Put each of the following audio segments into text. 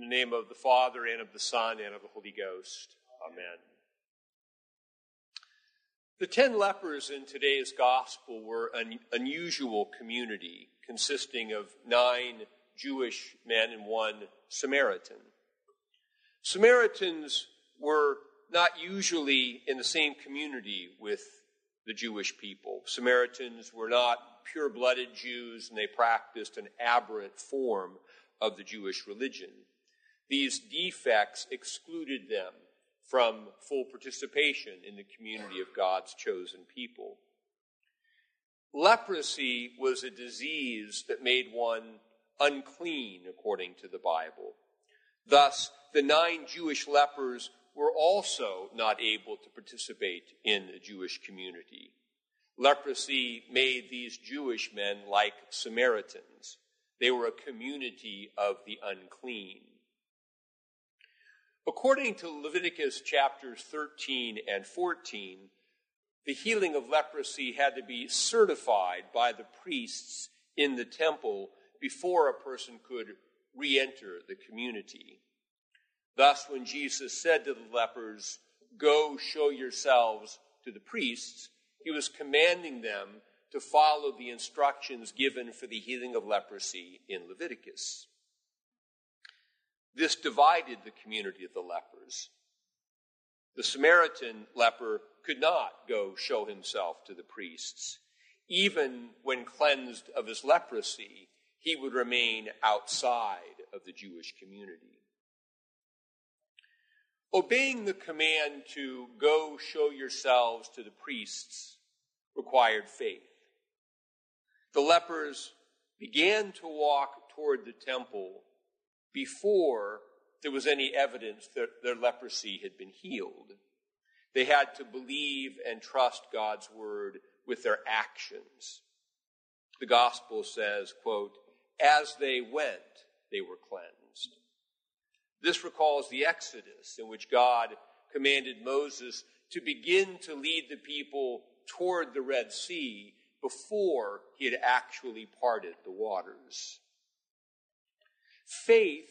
In the name of the Father, and of the Son, and of the Holy Ghost. Amen. The ten lepers in today's gospel were an unusual community consisting of nine Jewish men and one Samaritan. Samaritans were not usually in the same community with the Jewish people. Samaritans were not pure blooded Jews and they practiced an aberrant form of the Jewish religion. These defects excluded them from full participation in the community of God's chosen people. Leprosy was a disease that made one unclean, according to the Bible. Thus, the nine Jewish lepers were also not able to participate in the Jewish community. Leprosy made these Jewish men like Samaritans. They were a community of the unclean. According to Leviticus chapters 13 and 14, the healing of leprosy had to be certified by the priests in the temple before a person could re enter the community. Thus, when Jesus said to the lepers, Go show yourselves to the priests, he was commanding them to follow the instructions given for the healing of leprosy in Leviticus. This divided the community of the lepers. The Samaritan leper could not go show himself to the priests. Even when cleansed of his leprosy, he would remain outside of the Jewish community. Obeying the command to go show yourselves to the priests required faith. The lepers began to walk toward the temple before there was any evidence that their leprosy had been healed. They had to believe and trust God's word with their actions. The gospel says, quote, as they went, they were cleansed. This recalls the Exodus in which God commanded Moses to begin to lead the people toward the Red Sea before he had actually parted the waters. Faith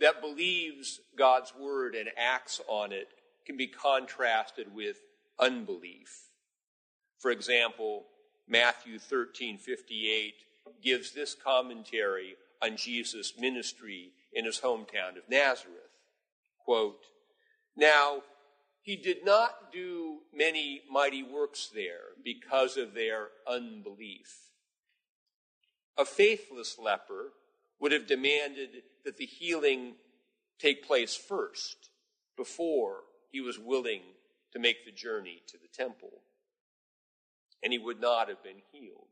that believes God's word and acts on it can be contrasted with unbelief. For example, Matthew 13:58 gives this commentary on Jesus' ministry in his hometown of Nazareth. Quote, Now, he did not do many mighty works there because of their unbelief. A faithless leper would have demanded that the healing take place first before he was willing to make the journey to the temple. And he would not have been healed.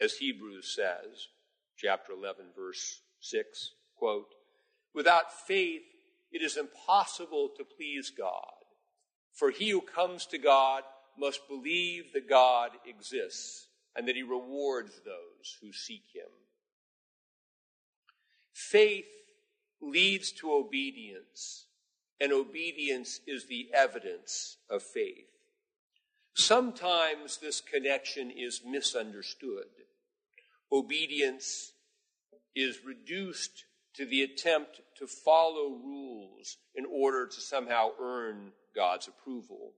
As Hebrews says, chapter 11, verse 6, quote, Without faith, it is impossible to please God. For he who comes to God must believe that God exists and that he rewards those who seek him. Faith leads to obedience, and obedience is the evidence of faith. Sometimes this connection is misunderstood. Obedience is reduced to the attempt to follow rules in order to somehow earn God's approval.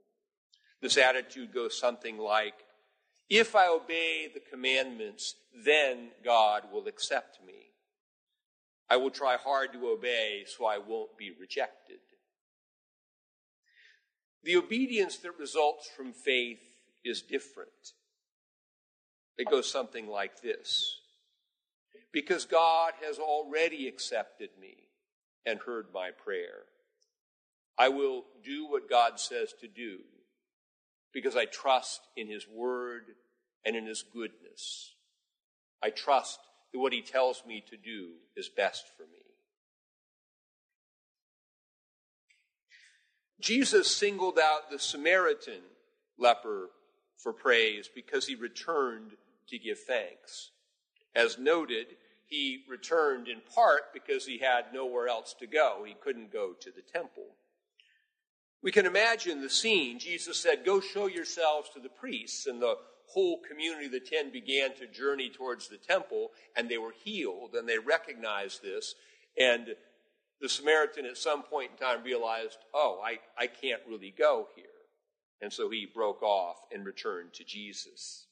This attitude goes something like, if I obey the commandments, then God will accept me. I will try hard to obey so I won't be rejected. The obedience that results from faith is different. It goes something like this Because God has already accepted me and heard my prayer, I will do what God says to do because I trust in His word and in His goodness. I trust that what He tells me to do is best for me. Jesus singled out the Samaritan leper for praise because he returned to give thanks. As noted, he returned in part because he had nowhere else to go. He couldn't go to the temple. We can imagine the scene. Jesus said, Go show yourselves to the priests. And the whole community of the ten began to journey towards the temple, and they were healed, and they recognized this. And the Samaritan at some point in time realized, oh, I, I can't really go here. And so he broke off and returned to Jesus.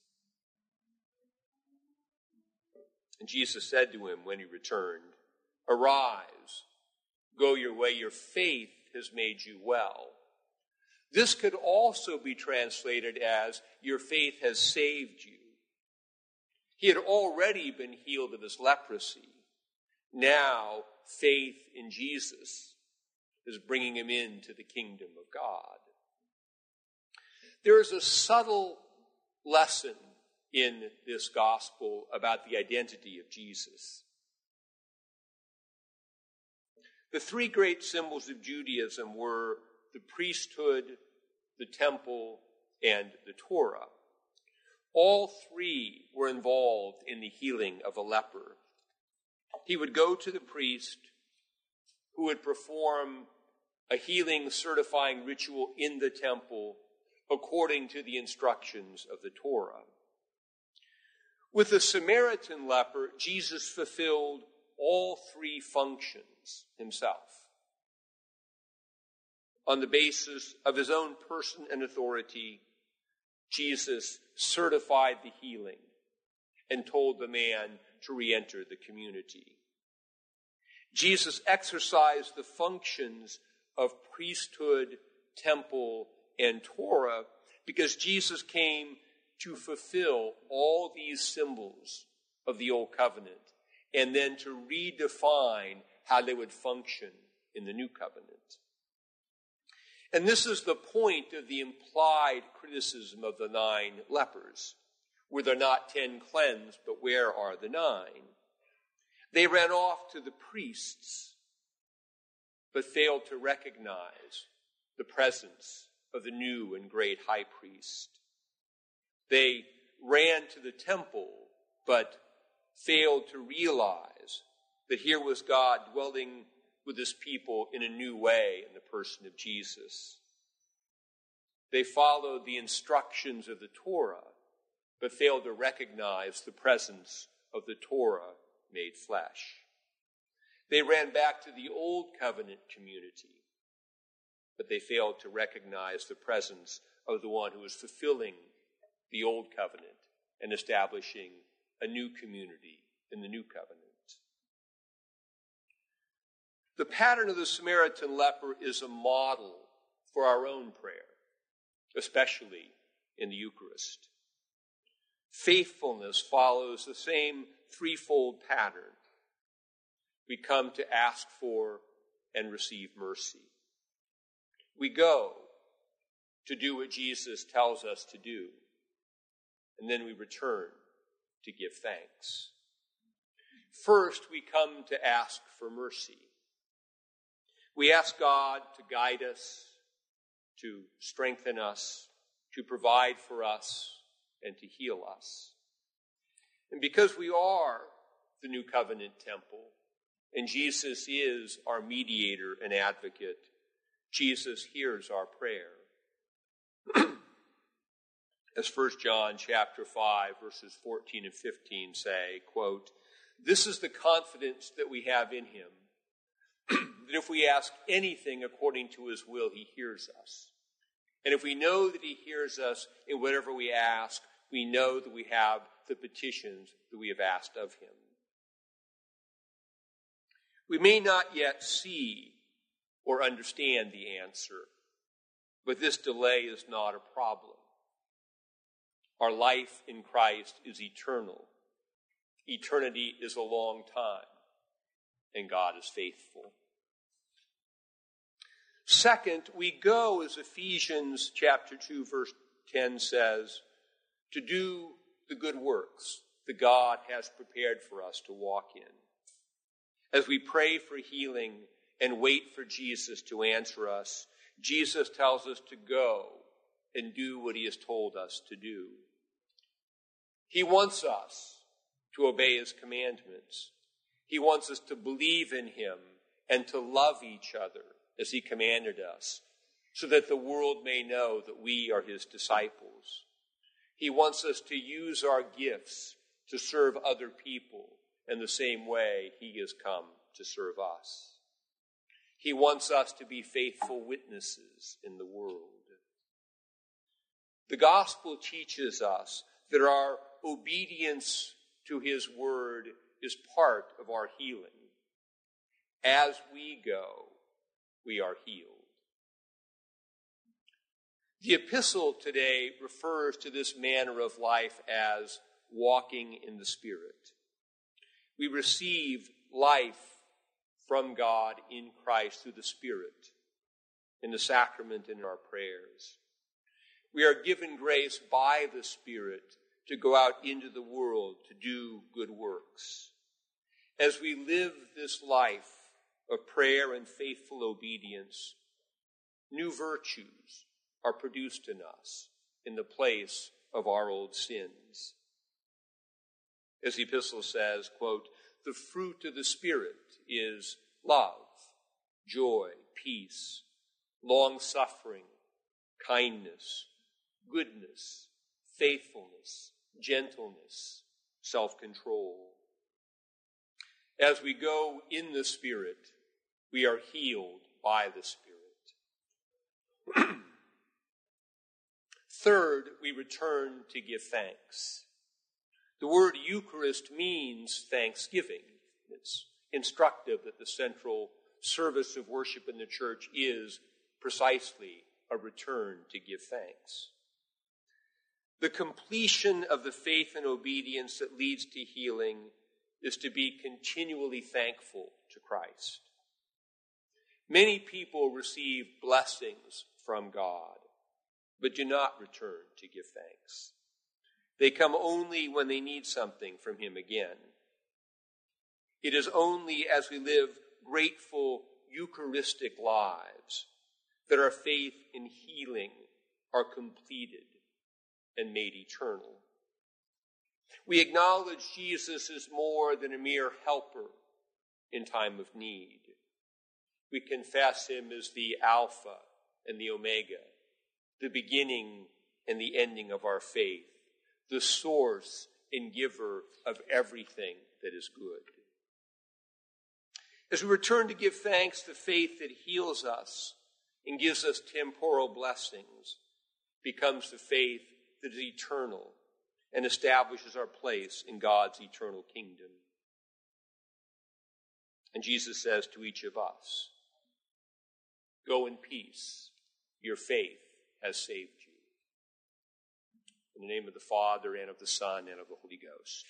And Jesus said to him when he returned, Arise, go your way, your faith has made you well. This could also be translated as, Your faith has saved you. He had already been healed of his leprosy. Now, faith in Jesus is bringing him into the kingdom of God. There is a subtle lesson in this gospel about the identity of Jesus. The three great symbols of Judaism were the priesthood, the temple, and the Torah. All three were involved in the healing of a leper. He would go to the priest who would perform a healing certifying ritual in the temple according to the instructions of the Torah. With the Samaritan leper, Jesus fulfilled all three functions himself on the basis of his own person and authority, Jesus certified the healing and told the man to reenter the community. Jesus exercised the functions of priesthood, temple, and Torah because Jesus came to fulfill all these symbols of the Old Covenant and then to redefine how they would function in the New Covenant. And this is the point of the implied criticism of the nine lepers. Were there not ten cleansed, but where are the nine? They ran off to the priests, but failed to recognize the presence of the new and great high priest. They ran to the temple, but failed to realize that here was God dwelling with his people in a new way in the person of Jesus. They followed the instructions of the Torah, but failed to recognize the presence of the Torah made flesh. They ran back to the old covenant community, but they failed to recognize the presence of the one who was fulfilling the old covenant and establishing a new community in the new covenant. The pattern of the Samaritan leper is a model for our own prayer, especially in the Eucharist. Faithfulness follows the same threefold pattern. We come to ask for and receive mercy. We go to do what Jesus tells us to do, and then we return to give thanks. First, we come to ask for mercy. We ask God to guide us, to strengthen us, to provide for us, and to heal us. And because we are the new covenant temple, and Jesus is our mediator and advocate, Jesus hears our prayer. As 1 John chapter 5 verses 14 and 15 say, quote, this is the confidence that we have in him that if we ask anything according to his will, he hears us. And if we know that he hears us in whatever we ask, we know that we have the petitions that we have asked of him. We may not yet see or understand the answer, but this delay is not a problem. Our life in Christ is eternal. Eternity is a long time and God is faithful. Second, we go, as Ephesians chapter 2, verse 10 says, to do the good works that God has prepared for us to walk in. As we pray for healing and wait for Jesus to answer us, Jesus tells us to go and do what he has told us to do. He wants us to obey his commandments. He wants us to believe in him and to love each other as he commanded us, so that the world may know that we are his disciples. He wants us to use our gifts to serve other people in the same way he has come to serve us. He wants us to be faithful witnesses in the world. The gospel teaches us that our obedience to his word is part of our healing. As we go, we are healed. The epistle today refers to this manner of life as walking in the Spirit. We receive life from God in Christ through the Spirit, in the sacrament, in our prayers. We are given grace by the Spirit to go out into the world to do good works. As we live this life of prayer and faithful obedience, new virtues are produced in us in the place of our old sins. As the epistle says, quote, the fruit of the Spirit is love, joy, peace, long suffering, kindness, goodness, faithfulness, gentleness, self control. As we go in the Spirit, we are healed by the Spirit. Third, we return to give thanks. The word Eucharist means thanksgiving. It's instructive that the central service of worship in the church is precisely a return to give thanks. The completion of the faith and obedience that leads to healing is to be continually thankful to Christ. Many people receive blessings from God, but do not return to give thanks. They come only when they need something from Him again. It is only as we live grateful Eucharistic lives that our faith in healing are completed and made eternal. We acknowledge Jesus is more than a mere helper in time of need. We confess him as the Alpha and the Omega, the beginning and the ending of our faith, the source and giver of everything that is good. As we return to give thanks, the faith that heals us and gives us temporal blessings becomes the faith that is eternal and establishes our place in God's eternal kingdom. And Jesus says to each of us, Go in peace. Your faith has saved you. In the name of the Father, and of the Son, and of the Holy Ghost.